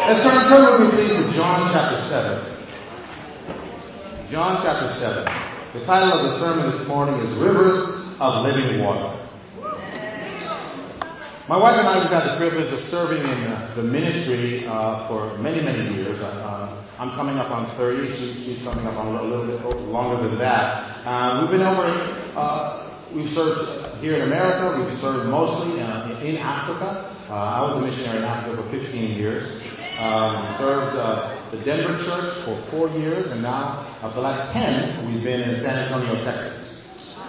Let's turn, turn with me, please, to John chapter 7. John chapter 7. The title of the sermon this morning is Rivers of Living Water. My wife and I have had the privilege of serving in uh, the ministry uh, for many, many years. Uh, I'm coming up on 30. She, she's coming up on a little bit longer than that. Uh, we've been over, uh, we've served here in America. We've served mostly uh, in Africa. I was a missionary in Africa for 15 years. Um, served uh, the Denver church for four years, and now uh, for the last 10, we've been in San Antonio, Texas.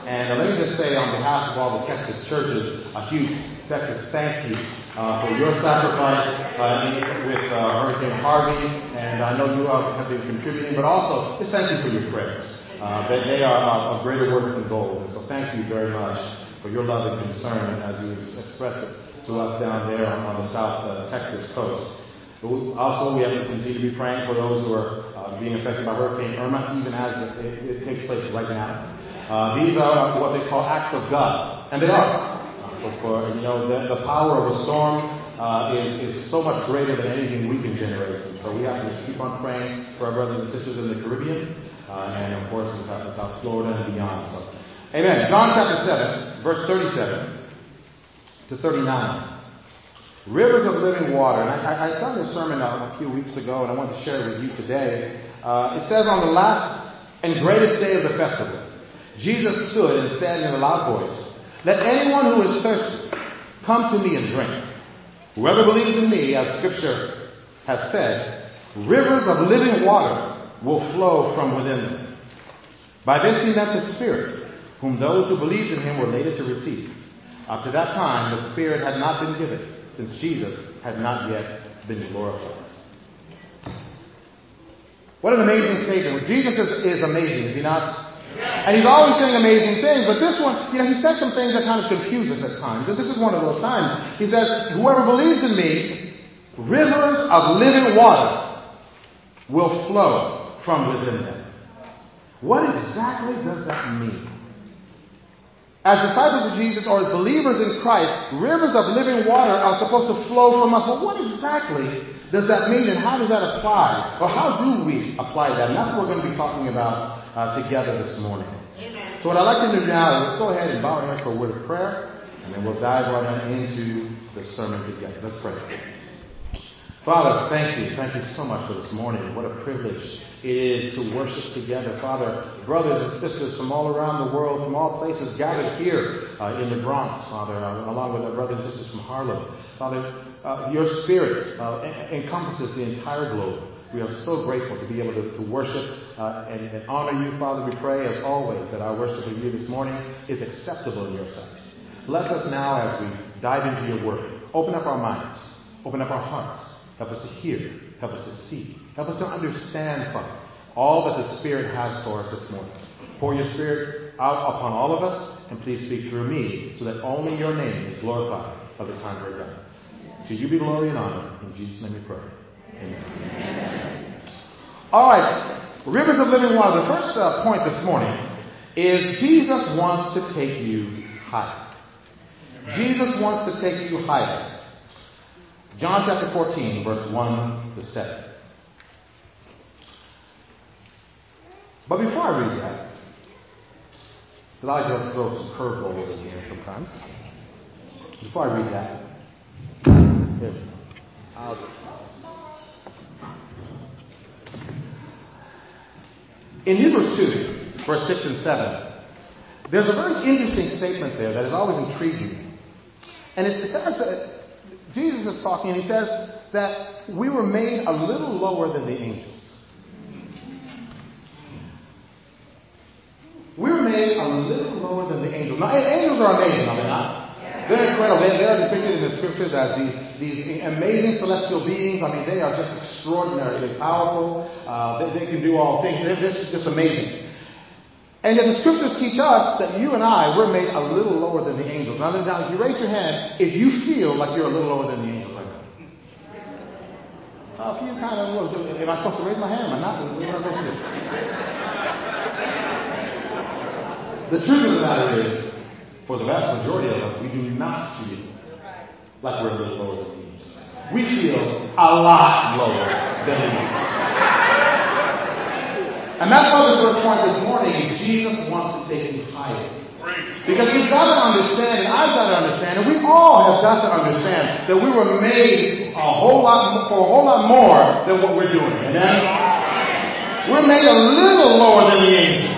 And uh, let me just say, on behalf of all the Texas churches, a huge Texas thank you uh, for your sacrifice uh, with uh, Hurricane Harvey, and I know you all have been contributing, but also just thank you for your prayers. that they are of greater worth than gold, and so thank you very much for your love and concern as you expressed it to us down there on the South Texas coast. Also, we have to continue to be praying for those who are uh, being affected by Hurricane Irma, even as it, it, it takes place right now. Uh, these are what they call acts of God, and they are. Uh, for, you know, the, the, power of a storm uh, is, is so much greater than anything we can generate. So we have to just keep on praying for our brothers and sisters in the Caribbean, uh, and of course in South, South Florida and beyond. So, Amen. John chapter 7, verse 37 to 39. Rivers of living water. And I, I, done this sermon a, a, few weeks ago, and I want to share it with you today. Uh, it says, On the last and greatest day of the festival, Jesus stood and said in a loud voice, Let anyone who is thirsty come to me and drink. Whoever believes in me, as Scripture has said, rivers of living water will flow from within them. By this he meant the Spirit, whom those who believed in him were later to receive. Up to that time, the Spirit had not been given since Jesus had not yet been glorified. What an amazing statement. Jesus is, is amazing, is he not? And he's always saying amazing things, but this one, you know, he says some things that kind of confuse us at times. And this is one of those times. He says, Whoever believes in me, rivers of living water will flow from within them. What exactly does that mean? As disciples of Jesus or as believers in Christ, rivers of living water are supposed to flow from us. But what exactly does that mean and how does that apply? Or how do we apply that? And that's what we're going to be talking about uh, together this morning. Amen. So what I'd like to do now is let's go ahead and bow our heads for a word of prayer and then we'll dive right into the sermon together. Let's pray. Father, thank you. Thank you so much for this morning. What a privilege it is to worship together. Father, brothers and sisters from all around the world, from all places gathered here uh, in the Bronx, Father, uh, along with our brothers and sisters from Harlem. Father, uh, your spirit uh, encompasses the entire globe. We are so grateful to be able to, to worship uh, and, and honor you, Father. We pray, as always, that our worship of you this morning is acceptable in your sight. Bless us now as we dive into your word. Open up our minds. Open up our hearts. Help us to hear. Help us to see. Help us to understand, Father, all that the Spirit has for us this morning. Pour your Spirit out upon all of us, and please speak through me, so that only your name is glorified by the time we're done. To you be glory and honor. In Jesus' name we pray. Amen. Amen. All right. Rivers of living water. The first uh, point this morning is Jesus wants to take you higher. Jesus wants to take you higher. John chapter 14, verse 1 to 7. But before I read that, because I just throw some curveballs in here sometimes. Before I read that, here, I'll just. In Hebrews 2, verse 6 and 7, there's a very interesting statement there that has always intrigued me. And it says that Jesus is talking and he says that we were made a little lower than the angels. We were made a little lower than the angels. Now, angels are amazing, are they not? They're incredible. They, are depicted in the scriptures as these, these amazing celestial beings. I mean, they are just extraordinarily powerful. Uh, they, they, can do all things. They're just, just amazing. And yet the scriptures teach us that you and I, we're made a little lower than the angels. Now, now if you raise your hand, if you feel like you're a little lower than the angels right now. Oh, if you kind of, am I supposed to raise my hand? Am I not? What am I supposed to do? The truth of the matter is, for the vast majority of us, we do not feel like we're a little lower than the angels. we feel a lot lower than the angels. And that's why the first point this morning is Jesus wants to take you higher. Because we've got to understand, and I've got to understand, and we all have got to understand that we were made a whole lot for a whole lot more than what we're doing. Amen? We're made a little lower than the angels.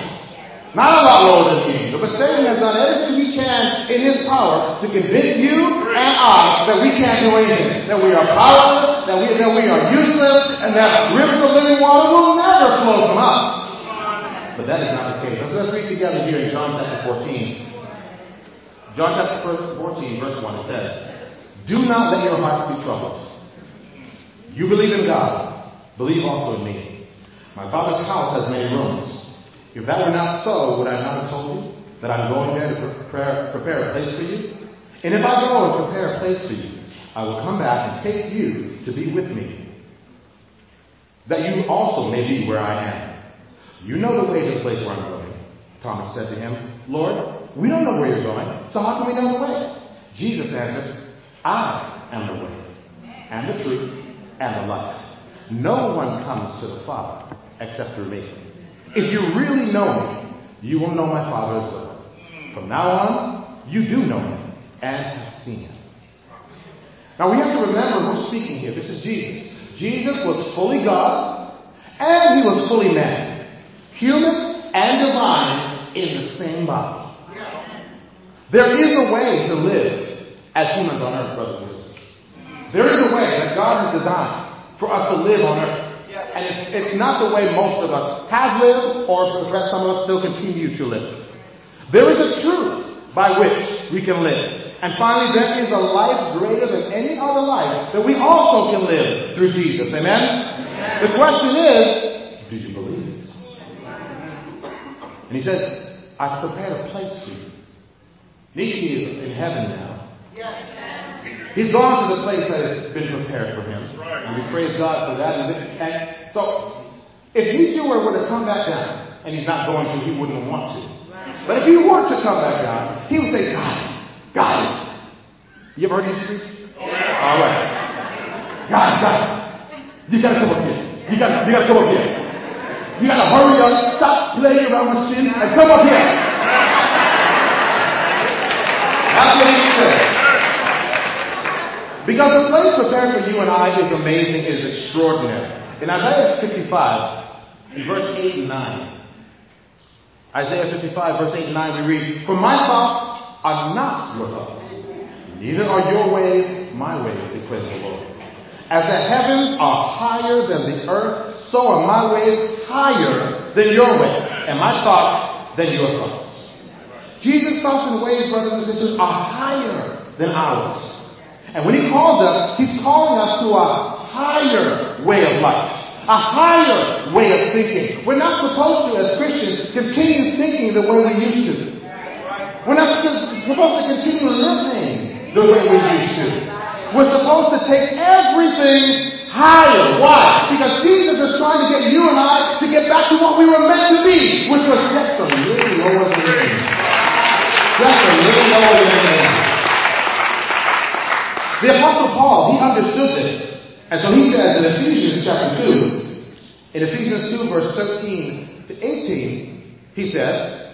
Not a lot lower than angels. But Satan has done everything he can in his power to convince you and I that we can't do anything. That we are powerless, that we, that we are useless, and that rivers of living water will never flow from us. But that is not the case. Let's read together here in John chapter 14. John chapter 14, verse 1, it says, Do not let your hearts be troubled. You believe in God, believe also in me. My Father's house has many rooms. If that were not so, would I not have told you that I'm going there to prepare, prepare a place for you? And if I go and prepare a place for you, I will come back and take you to be with me, that you also may be where I am. You know the way to the place where I'm going. Thomas said to him, Lord, we don't know where you're going, so how can we know the way? Jesus answered, I am the way, and the truth, and the life. No one comes to the Father except through me. If you really know me, you will know my Father as well. From now on, you do know him and have seen him. Now we have to remember who's speaking here. This is Jesus. Jesus was fully God and he was fully man human and divine in the same body. There is a way to live as humans on earth, brothers and sisters. There is a way that God has designed for us to live on earth. And it's, it's not the way most of us have lived or perhaps some of us still continue to live. There is a truth by which we can live. And finally, there is a life greater than any other life that we also can live through Jesus. Amen? Amen. The question is, do you believe? And he says, I've prepared a place for you. Nietzsche is in heaven now. He's gone to the place that has been prepared for him. And we praise God for that. And so, if Nietzsche were, were to come back down, and he's not going to, he wouldn't want to. But if he were to come back down, he would say, guys, guys. You ever heard Nietzsche preach? All right. Guys, guys. You gotta come up here. You gotta, you gotta come up here. You gotta hurry up, stop playing around with sin, and come up here. That's what he said. Because the place prepared for you and I is amazing, is extraordinary. In Isaiah 55, in verse 8 and 9, Isaiah 55, verse 8 and 9, we read, For my thoughts are not your thoughts, neither are your ways my ways, declares the Lord. As the heavens are higher than the earth, so are my ways higher than your ways, and my thoughts than your thoughts. Jesus' thoughts and ways, brothers and sisters, are higher than ours. And when he calls us, he's calling us to a higher way of life. A higher way of thinking. We're not supposed to, as Christians, continue thinking the way we used to. We're not supposed to continue living the way we used to. We're supposed to take everything higher. Why? Because Jesus is trying to get you and I to get back to what we were meant to be, which was just a little lower than Just a little lower than The Apostle Paul, he understood this. And so he says in Ephesians chapter 2, in Ephesians 2 verse 13 to 18, he says,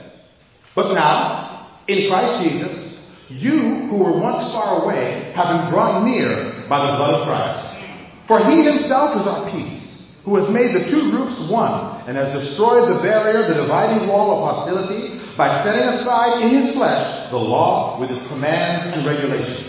But now, in Christ Jesus, you who were once far away have been brought near by the blood of Christ. For he himself is our peace, who has made the two groups one, and has destroyed the barrier, the dividing wall of hostility, by setting aside in his flesh the law with its commands and regulations.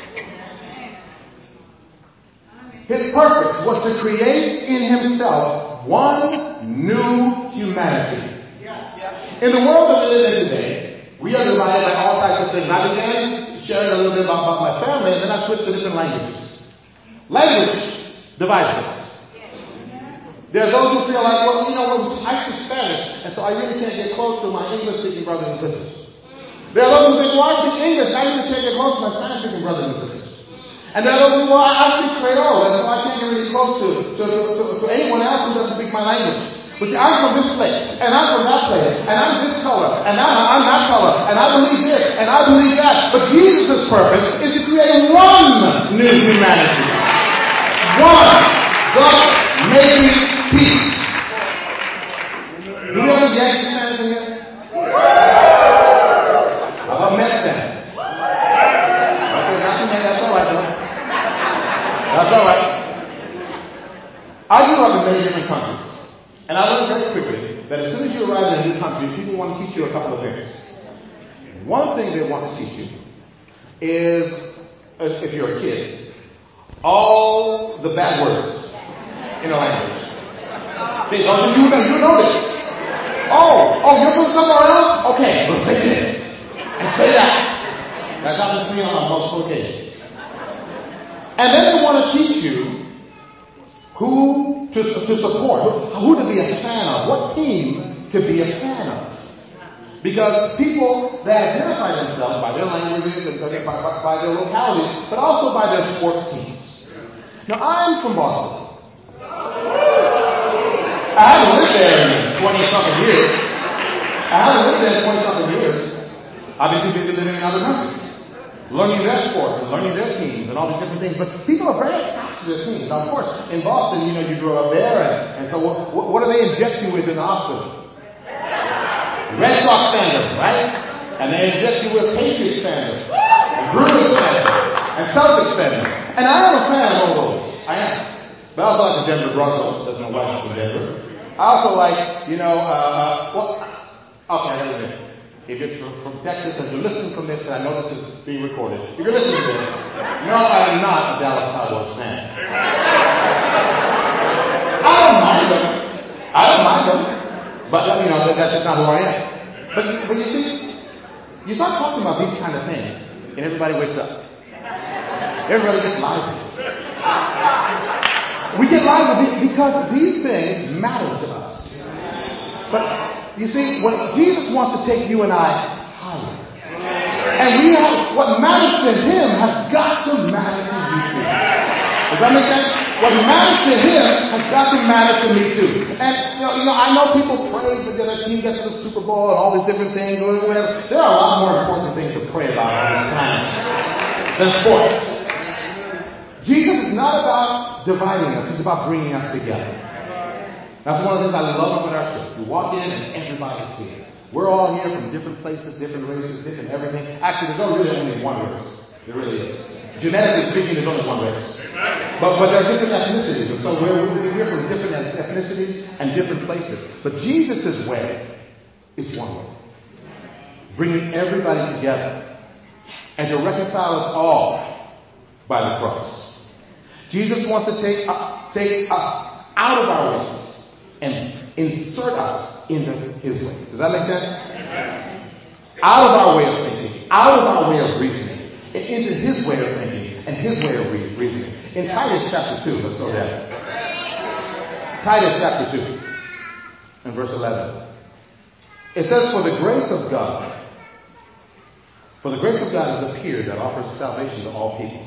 His purpose was to create in himself one new humanity. In the world that we live in today, we are divided by all types of things. I began sharing a little bit about, about my family, and then I switched to different languages. Language divides us. There are those who feel like, well, you know, I speak Spanish, and so I really can't get close to my English-speaking brothers and sisters. There are those who think, well, I speak English, I really can't get close to my Spanish-speaking brothers and sisters. And those who, well, I speak Creole, and so I can't get really close to, to, to, to anyone else who doesn't speak my language. But see, I'm from this place, and I'm from that place, and I'm this color, and I'm, I'm that color, and I believe this, and I believe that. But Jesus' purpose is to create one new humanity. One. Thus making peace. Do we have any Yankee fans in here? How about Mets fans? Okay, not too many. That's all right, though. That's all right. I grew up in many different countries. And I learned very quickly that as soon as you arrive in a new country, people want to teach you a couple of things. One thing they want to teach you is, if you're a kid, all the bad words in a language. They, oh, you, know, you know this. Oh, oh, you're from somewhere else? Okay, well say this. And say that. That's happened to me on multiple occasions. And then they want to teach you who to, to support, who to be a fan of, what team to be a fan of. Because people that identify themselves by their languages and by, by, by their localities, but also by their sports teams. Now, I'm from Boston. I haven't lived there in 20 something years. I haven't lived there in 20 something years. I've been too busy living in other countries learning their sports and learning their teams and all these different things. But people are very attached to their teams. Now, of course, in Boston, you know, you grew up there, and, and so what, what, do they inject you with in the hospital? Red Sox fandom, right? And they inject you with Patriots fandom, and Bruins fandom, and Celtics fandom. And I am a fan of all those. I am. But I also like the Denver Broncos. That's my wife's from Denver. I also like, you know, uh, well, okay, I gotta. If you're from Texas and you're listening from this, and I know this is being recorded, if you're listening to this, no, I am not a Dallas Cowboys fan. I don't mind them. I don't mind them. But, you know, that's just not who I am. But, but you see, you start talking about these kind of things, and everybody wakes up. Everybody gets lively. We get lively because these things matter to us. But you see, what Jesus wants to take you and I higher. And we have, what matters to him has got to matter to you too. Does that make sense? What matters to him has got to matter to me too. And you know, you know I know people that their team gets to the Super Bowl and all these different things whatever. There are a lot more important things to pray about on this planet than sports. Jesus is not about dividing us, he's about bringing us together. That's one of the things I love about our church. You walk in and everybody's here. We're all here from different places, different races, different everything. Actually, there's only really only one race. There really is. Genetically speaking, there's only one race. But, but there are different ethnicities. And so we're, we're from different ethnicities and different places. But Jesus' way is one way. Bringing everybody together and to reconcile us all by the cross. Jesus wants to take, uh, take us out of our ways and insert us into his ways. Does that make sense? Out of our way of thinking, out of our way of reasoning, and into his way of thinking and his way of re- reasoning. In Titus chapter 2, let's go there. Titus chapter 2 and verse 11. It says, For the grace of God, for the grace of God has appeared that offers salvation to all people.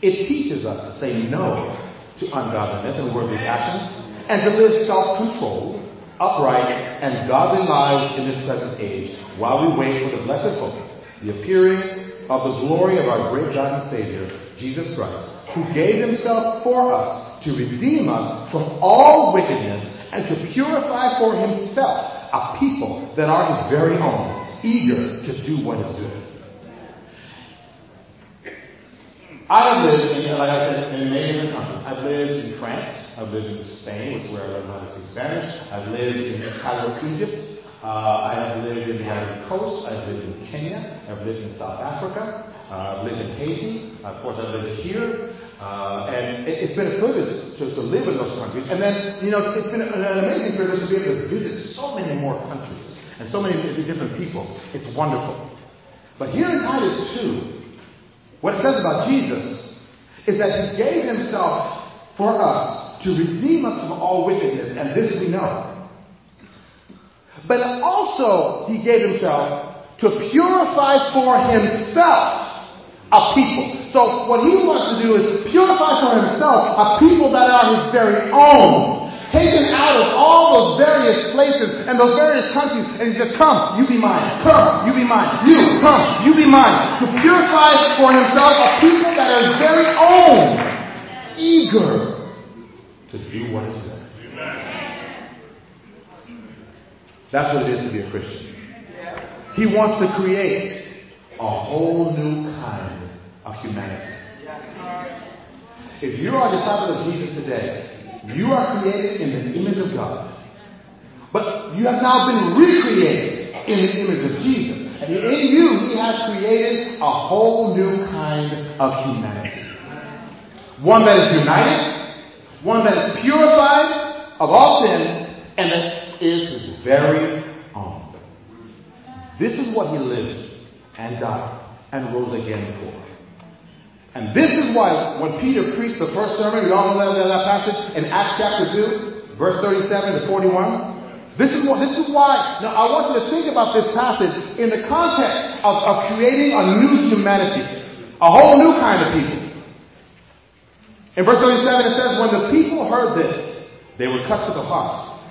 It teaches us to say no to ungodliness and worldly passions and to live self-controlled, upright, and godly lives in this present age while we wait for the blessed hope, the appearing of the glory of our great God and Savior, Jesus Christ, who gave himself for us to redeem us from all wickedness and to purify for himself a people that are his very own, eager to do what is good. I have lived, in, like I said, in many different countries. I've lived in France. I've lived in Spain, which is where I learned how to speak Spanish. I've lived in Cairo, Egypt. Uh, I have lived in the Ivory Coast. I've lived in Kenya. I've lived in South Africa. Uh, I've lived in Haiti. Of course, I've lived here. Uh, and it, has been a privilege to, to, live in those countries. And then, you know, it's been an amazing privilege to be able to visit so many more countries and so many different peoples. It's wonderful. But here in Titus 2, what it says about Jesus is that he gave himself for us to redeem us from all wickedness and this we know. But also, he gave himself to purify for himself a people. So what he wants to do is purify for himself a people that are his very own taken out of all those various places and those various countries, and he said, Come, you be mine. Come, you be mine. You, come, you be mine. To purify for himself a people that are his very own, eager to do what is good. That's what it is to be a Christian. He wants to create a whole new kind of humanity. If you are a disciple of Jesus today, you are created in the image of God. But you have now been recreated in the image of Jesus. And in you, He has created a whole new kind of humanity. One that is united, one that is purified of all sin, and that is His very own. This is what He lived and died and rose again for. And this is why when Peter preached the first sermon, we all know that, that passage in Acts chapter 2, verse 37 to 41. This is what, this is why. Now I want you to think about this passage in the context of, of creating a new humanity. A whole new kind of people. In verse 37 it says, when the people heard this, they were cut to the heart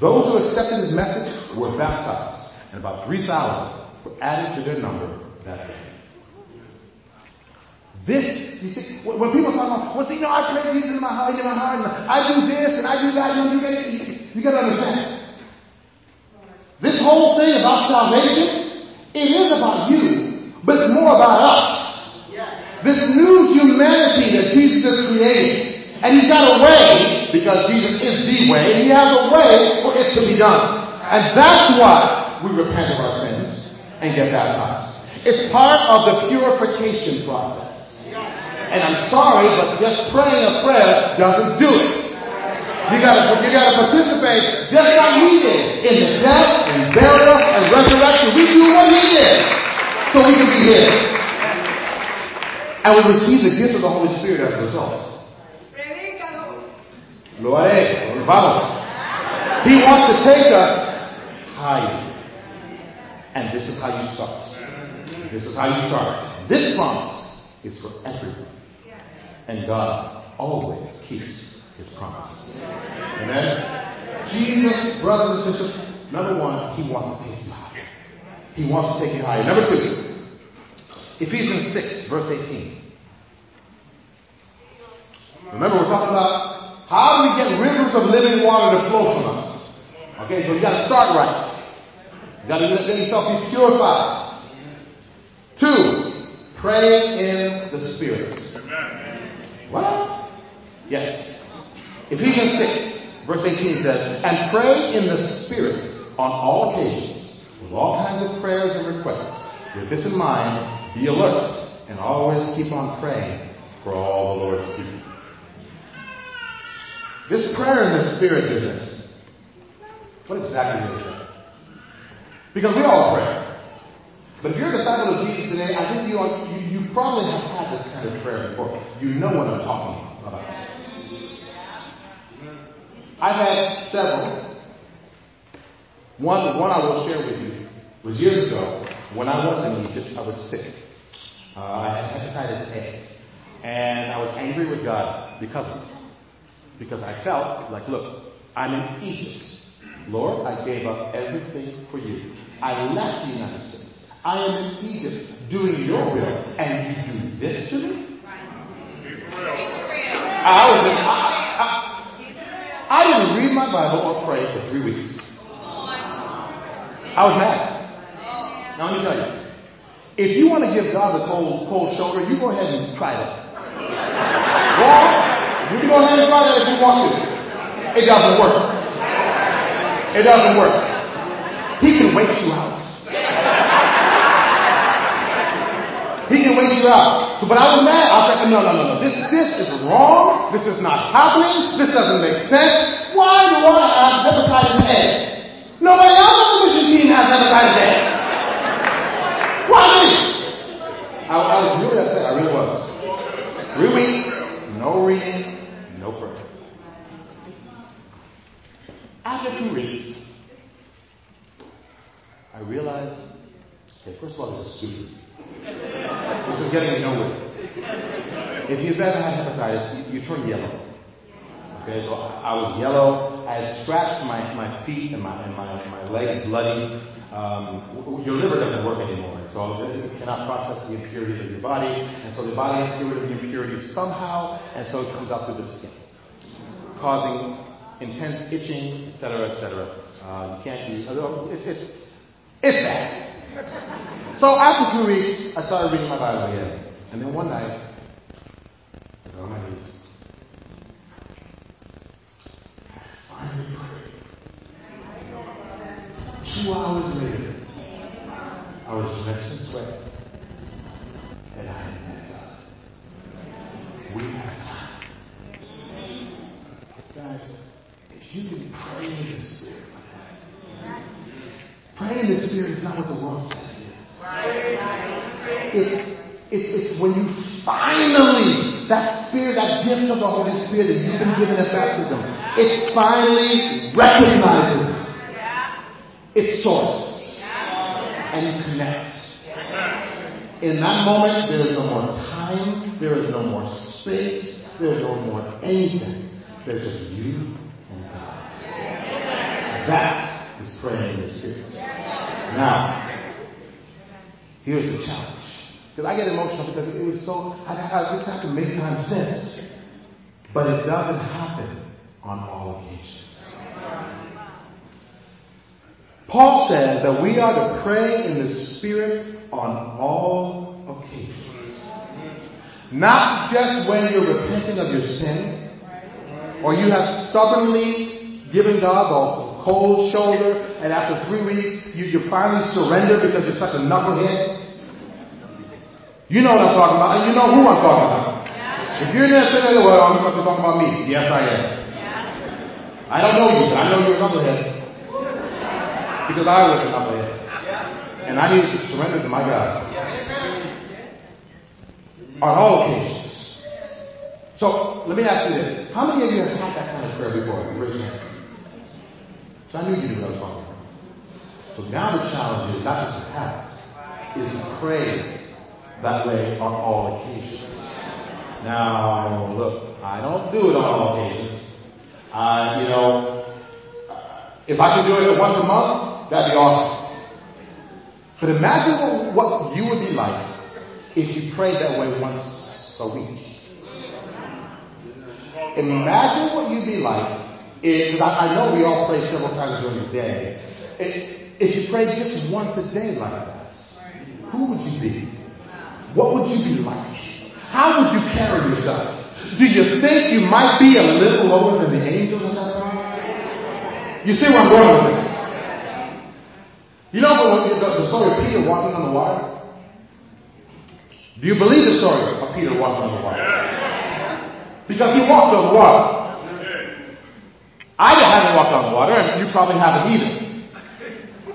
Those who accepted his message were baptized, and about 3,000 were added to their number that day. This, you see, when people talk about, well, see, you know, I pray Jesus in my heart, in my heart, and I do this and I do that, you know, you got you got to understand. This whole thing about salvation, it is about you, but it's more about us. This new humanity that Jesus has created. And he's got a way, because Jesus is the way, and he has a way for it to be done. And that's why we repent of our sins and get baptized. It's part of the purification process. And I'm sorry, but just praying a prayer doesn't do it. You gotta, you gotta participate just like he did in the death and burial and resurrection. We do what he did so we can be his. And we receive the gift of the Holy Spirit as a result. Lo haré. Vamos. He wants to take us higher. And this is how you start. This is how you start. This promise is for everyone. And God always keeps his promises. Amen? Jesus, brothers and sisters, number one, he wants to take you higher. He wants to take you higher. Number two, Ephesians 6, verse 18. Remember, we're talking about how do we get rivers of living water to flow from us? Okay, so you gotta start right. You gotta let yourself be purified. Two, pray in the Spirit. What? Yes. Ephesians 6, verse 18 says, And pray in the Spirit on all occasions, with all kinds of prayers and requests. With this in mind, be alert and always keep on praying for all the Lord's people. This prayer in the Spirit business, what exactly is that? Because we all pray. But if you're a disciple of Jesus today, I think you, you, you probably have had this kind of prayer before. You know what I'm talking about. I've had several. One, one I will share with you was years ago when I was in Egypt. I was sick. Uh, I had hepatitis A. And I was angry with God because of it. Because I felt like, look, I'm in Egypt. Lord, I gave up everything for you. I left the United States. I am in Egypt doing your will, and you do this to me? I was in, I, I, I didn't read my Bible or pray for three weeks. I was mad. Now let me tell you. If you want to give God the cold, cold shoulder, you go ahead and try that. You can go ahead and try that if you want to. It doesn't work. It doesn't work. He can wait you out. He can wait you out. So, but I was mad. I like, no, no, no, no. This, this is wrong. This is not happening. This doesn't make sense. Why do I have hepatitis A? Nobody else on the mission team has hepatitis A. Why me? I, I was really upset. I really was. Three weeks, no reading, prayer. After two weeks, I realized, okay, first of all, this is stupid. This is getting nowhere. If you've ever had hepatitis, you, you turn yellow. Okay, so I, I was yellow. I had scratched my, my feet and my, and my, my legs bloody. Um, your liver doesn't work anymore, so it cannot process the impurities of your body, and so the body has to get rid of the impurities somehow, and so it comes out through the skin, causing intense itching, etc., etc. Uh, you can't eat. It's, it's, it's bad. So after two weeks, I started reading my Bible again. And then one night, I on my knees. Finally. Two hours later, I was drenched in sweat. And I had met God. We had time. Guys, if you can pray in the Spirit like that, pray in the Spirit is not what the world says. It's, it's, it's when you finally, that spirit, that gift of the Holy Spirit that you've been given at baptism, it finally recognizes its source and connects. In that moment, there is no more time, there is no more space, there is no more anything. There's just you and God. That is praying in the Spirit. Now, Here's the challenge. Because I get emotional because it was so, I, I, has to make time sense. But it doesn't happen on all occasions. Paul says that we are to pray in the Spirit on all occasions. Not just when you're repenting of your sin, or you have stubbornly given God the cold shoulder, and after three weeks, you, you finally surrender because you're such a knucklehead. You know what I'm talking about, and you know who I'm talking about. Yeah. If you're in there there, well, you must be talking about me. Yes, I am. Yeah. I don't know you, but I know you're a knucklehead. Because I was a knucklehead. And I needed to surrender to my God. On all occasions. So, let me ask you this. How many of you have had that kind of prayer before? Raise your hand. So I knew you knew what I was talking about. So now the challenge is not just to have it, is to pray that way on all occasions. Now, look, I don't do it on all occasions. Uh, you know, if I could do it once a month, that'd be awesome. But imagine what you would be like if you prayed that way once a week. Imagine what you'd be like if, I know we all pray several times during the day. If, if you prayed just once a day like that, who would you be? what would you be like? How would you carry yourself? Do you think you might be a little lower than the angels in that cross? You see where I'm going with this? You know the, the story of Peter walking on the water? Do you believe the story of Peter walking on the water? Because he walked on water. I haven't walked on water, and you probably haven't either.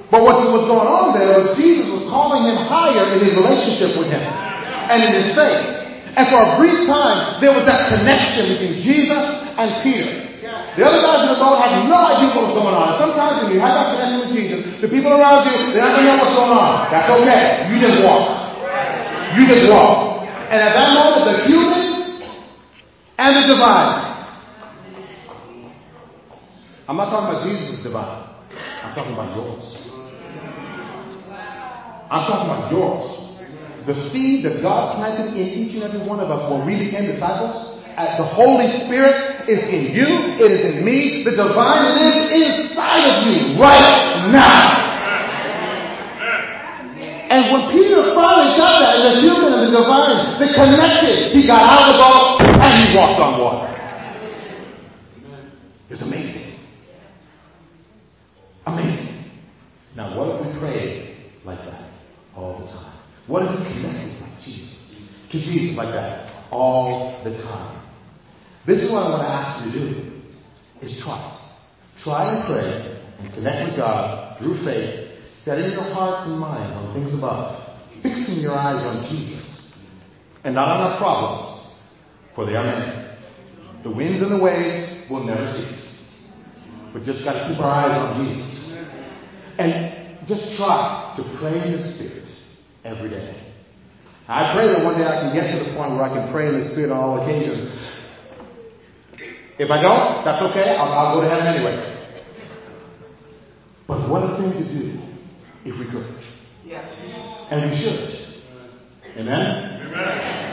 But what was going on there was Jesus was calling him higher in his relationship with him and in his faith. And for a brief time, there was that connection between Jesus and Peter. The other guys in the boat had no idea what was going on. Sometimes when you have that connection with Jesus, the people around you, they're not going to know what's going on. That's okay. You just walk. You just walk. And at that moment, the divine. I'm not talking about Jesus' divine. I'm talking about yours. I'm talking about yours. The seed that God planted in each and every one of us when we became disciples, at the Holy Spirit is in you, it is in me. The divine lives inside of you right now. And when Peter finally got that, the human and the divine, they connected. He got out of the boat he walked on water. It's amazing. Amazing. Now, what if we prayed like that all the time? What if we connected with Jesus to Jesus like that all the time? This is what I want to ask you to do: is try, try and pray and connect with God through faith, setting your hearts and minds on things above, fixing your eyes on Jesus, and not on our problems for they are many. The winds and the waves will never cease. But just got to keep our eyes on Jesus. And just try to pray in the Spirit every day. I pray that one day I can get to the point where I can pray in the Spirit on all occasions. If I don't, that's okay. I'll, I'll go to heaven anyway. But what a thing to do if we could. And we should. Amen?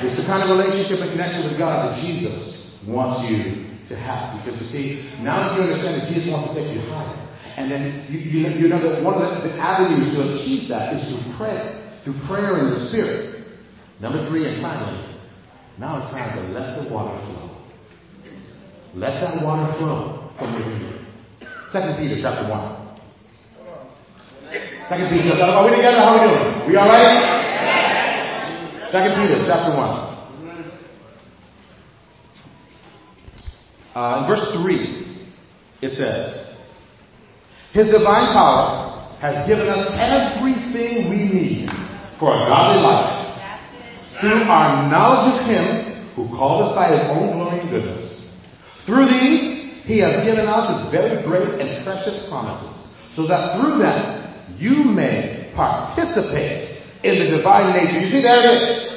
It's the kind of relationship and connection with God that Jesus wants you to have. Because you see, now that you understand that Jesus wants to take you higher, and then you, you, you know that one of the, the avenues to achieve that is through prayer, through prayer in the Spirit. Number three, and finally, now it's time to let the water flow. Let that water flow from within you. Second Peter chapter one. Second Peter, are we together? How are we doing? We all right? Second Peter chapter one. Uh, in verse 3, it says, His divine power has given us everything we need for a godly life through our knowledge of Him who called us by His own glory and goodness. Through these, He has given us His very great and precious promises, so that through them you may participate in the divine nature. You see, there it is.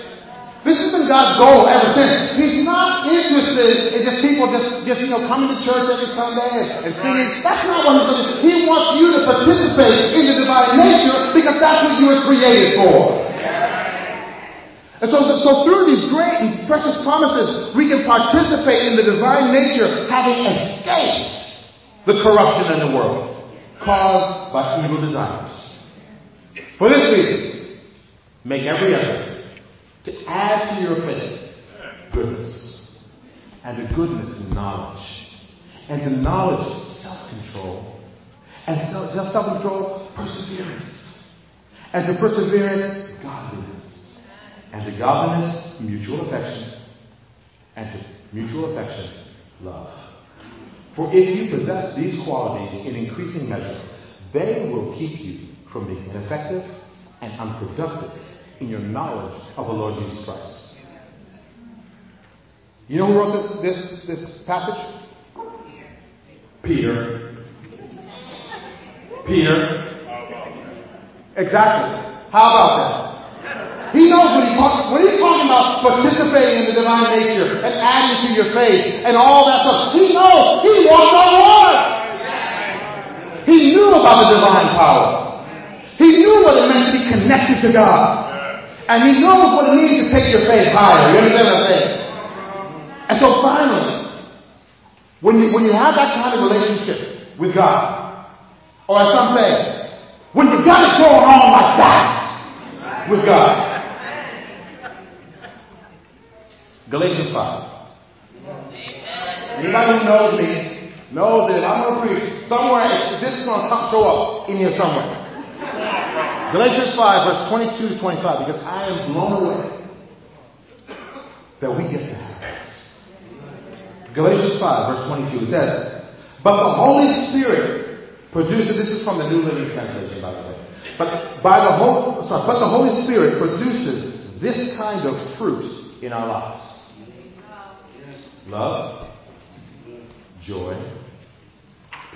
This has been God's goal ever since. He's not interested in just people just, just you know, coming to church every Sunday and singing. That's not what he's doing. He wants you to participate in the divine nature because that's what you were created for. And so, so through these great and precious promises, we can participate in the divine nature, having escaped the corruption in the world caused by evil desires. For this reason, make every effort to add to your faith goodness, and the goodness is knowledge, and the knowledge is self-control, and self-control perseverance, and the perseverance godliness, and the godliness mutual affection, and to mutual affection love. For if you possess these qualities in increasing measure, they will keep you from being ineffective and unproductive in your knowledge of the Lord Jesus Christ. You know who wrote this, this, this passage? Peter. Peter. Exactly. How about that? He knows when, he talk, when he's talking about participating in the divine nature and adding to your faith and all that stuff. He knows. He walked on water. He knew about the divine power. He knew what it meant to be connected to God. And he knows what it means to take your faith higher. You understand what I'm saying? And so finally, when you, when you have that kind of relationship with God, or as some say, when you got it going on like that with God. Galatians 5. Anybody who knows me knows that I'm going to preach somewhere, this is going to show up in here somewhere. Galatians 5, verse 22 to 25, because I am blown away that we get to have this. Galatians 5, verse 22, it says, But the Holy Spirit produces, this is from the New Living Translation, by the way. But by the Holy, sorry, but the Holy Spirit produces this kind of fruit in our lives. Love, joy,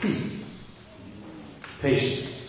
peace, patience,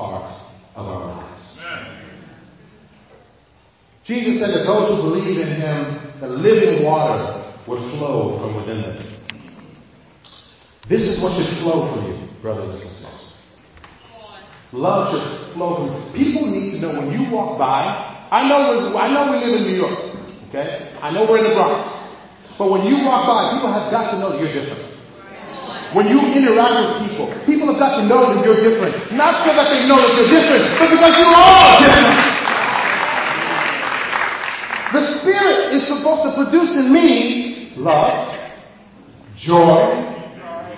part of our lives. Jesus said that those who believe in him, the living water would flow from within them. This is what should flow from you, brothers and sisters. Love should flow from you. People need to know when you walk by. I know, I know we live in New York. Okay? I know we're in the Bronx. But when you walk by, people have got to know that you're different. When you interact with people, people have got to know that you're different. Not so that they know that you're different, but because you are different. The Spirit is supposed to produce in me love, joy,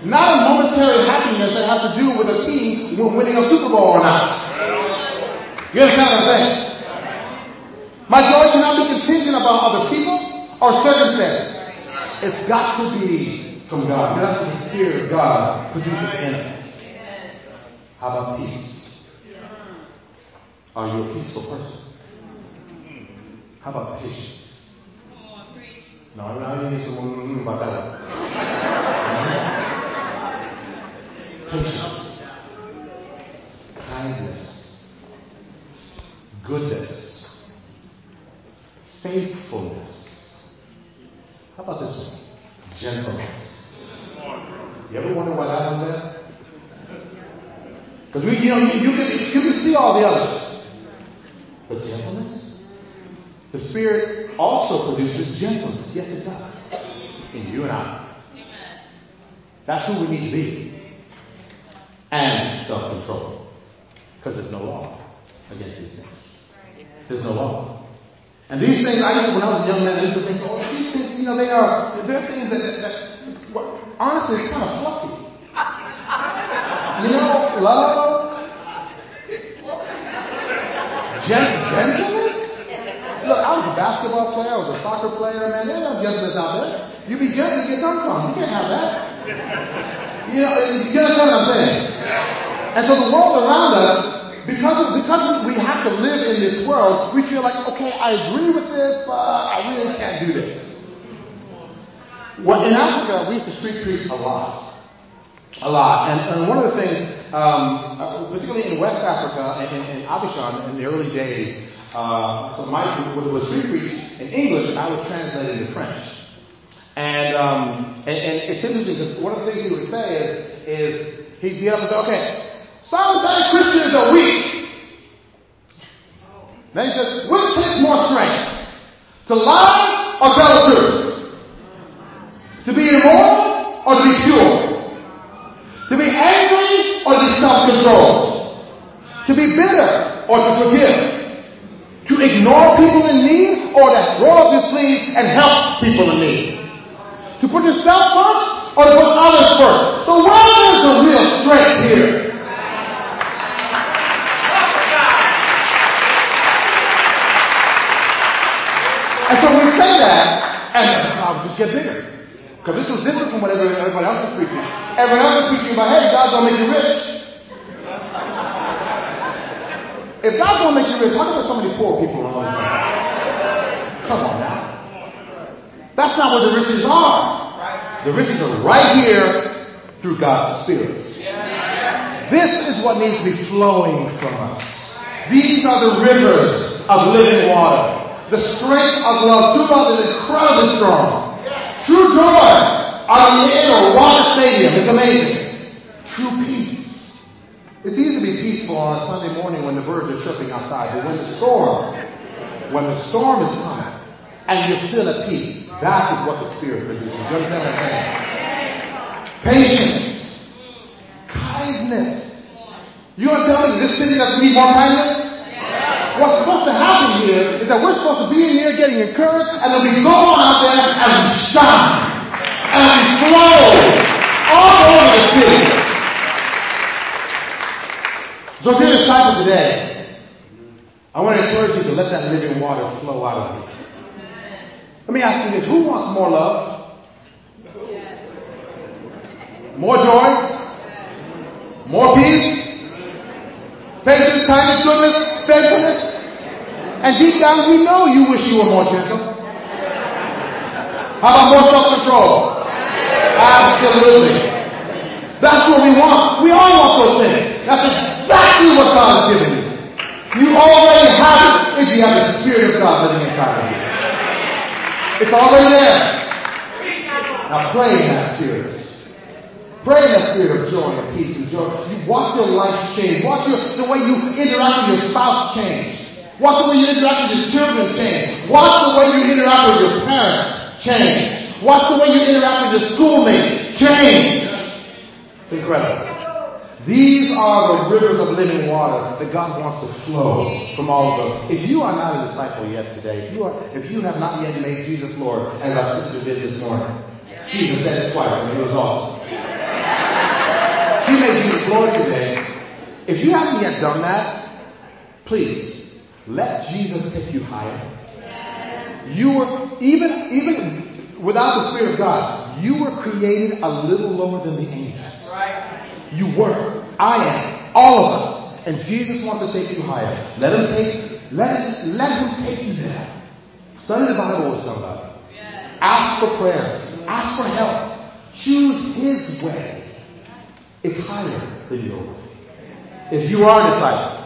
not a momentary happiness that has to do with a team winning a Super Bowl or not. You understand what I'm saying? My joy cannot be contingent upon other people or circumstances. It's got to be from God. That's what the Spirit of God produces in us. How about peace? Are you a peaceful person? How about patience? No, I'm not need some mm, about that Patience. Kindness. Goodness. Faithfulness. How about this one? Gentleness. You ever wonder why that was there? Because we, you know, you, you, can, you can see all the others. But gentleness? The Spirit also produces gentleness. Yes, it does. In you and I. That's who we need to be. And self control. Because there's no law against these things. There's no law. And these things, I used to when I was a young man, I used to think, oh, these things, you know, they are, they're things that, that, that honestly, it's kind of fluffy. You know, love, gent- gentleness. Look, I was a basketball player, I was a soccer player, man. There's no gentleness out there. You be gentle, you get dunked on. You can't have that. You know, you understand what I'm saying? And so the world around us, because of, because we have to live in this world, we feel like, okay, I agree with this, but I really can't do this. Well, in Africa, we used to street preach a lot. A lot. And, and one of the things, um, uh, particularly in West Africa and in, in Abidjan in the early days, uh, so my would, would street preach in English and I would translate into French. And, um, and, and it's interesting because one of the things he would say is, is he'd get up and say, okay, some say Christians are weak. Then he says, which takes more strength? To lie or tell the truth? To be immoral or to be pure? To be angry or to be self-controlled? To be bitter or to forgive? To ignore people in need or to roll up your sleeves and help people in need? To put yourself first or to put others first? So where is the real strength here? And so we say that, and I'll just get bigger. Because this was different from what everybody else was preaching. Everyone else was preaching about, hey, God's gonna make you rich. If God's gonna make you rich, how come there's so many poor people all? Come on now. That's not what the riches are. The riches are right here through God's Spirit. This is what needs to be flowing from us. These are the rivers of living water. The strength of love. True love is incredibly strong. True joy are in or Water Stadium. It's amazing. True peace. It's easy to be peaceful on a Sunday morning when the birds are chirping outside, but when the storm, when the storm is coming, and you're still at peace, that is what the Spirit produces. You understand what I'm saying? Patience. Kindness. You want to tell me this city doesn't need more kindness? What's supposed to happen here is that we're supposed to be in here getting encouraged, and then we go on out there and shine, flow all over the city. So if you're a disciple today, I want to encourage you to let that living water flow out of you. Let me ask you this: Who wants more love? More joy? More peace? Patience, kindness, goodness, faithfulness? And deep down, we know you wish you were more gentle. How about more self-control? Absolutely. That's what we want. We all want those things. That's exactly what God has given you. You already have it if you have the Spirit of God living inside of you. It's already there. Now pray in that Spirit. Pray in that spirit of joy and peace and joy. You watch your life change. Watch your, the way you interact with your spouse change. Watch the way you interact with your children change. Watch the way you interact with your parents change. Watch the way you interact with your schoolmates change. It's incredible. These are the rivers of living water that God wants to flow from all of us. If you are not a disciple yet today, if you, are, if you have not yet made Jesus Lord, as our sister did this morning, Jesus said it twice, and it was awesome. She made Jesus Lord today. If you haven't yet done that, please let Jesus take you higher. You were even even without the Spirit of God, you were created a little lower than the angels. You were. I am. All of us. And Jesus wants to take you higher. Let him take, let, let him take you there. Study the Bible with somebody. Ask for prayers. Ask for help. Choose his way. It's higher than your way. If you are a disciple,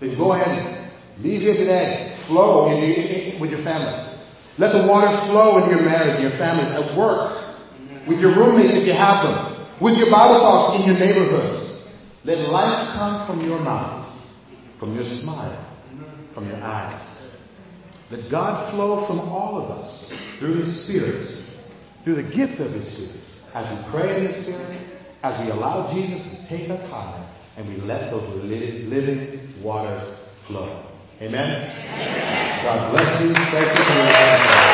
then go ahead leave here today. Flow in your, with your family. Let the water flow in your marriage, your families, at work, with your roommates if you have them with your Bible talks in your neighborhoods. Let life come from your mouth, from your smile, from your eyes. Let God flow from all of us through His Spirit, through the gift of His Spirit, as we pray in the Spirit, as we allow Jesus to take us higher, and we let those living waters flow. Amen? Amen. God bless you. Thank you.